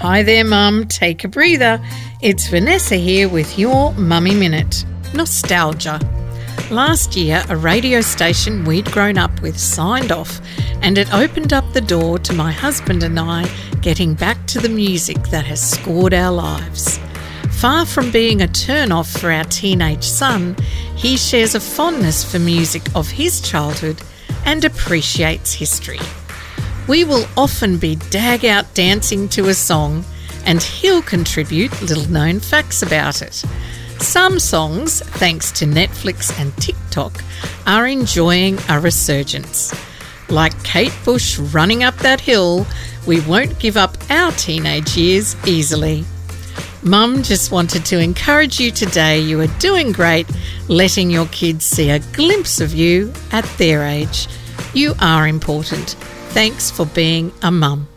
Hi there, Mum. Take a breather. It's Vanessa here with your Mummy Minute. Nostalgia. Last year, a radio station we'd grown up with signed off, and it opened up the door to my husband and I getting back to the music that has scored our lives. Far from being a turn off for our teenage son, he shares a fondness for music of his childhood and appreciates history. We will often be dag out dancing to a song, and he'll contribute little known facts about it. Some songs, thanks to Netflix and TikTok, are enjoying a resurgence. Like Kate Bush running up that hill, we won't give up our teenage years easily. Mum just wanted to encourage you today. You are doing great, letting your kids see a glimpse of you at their age. You are important. Thanks for being a mum.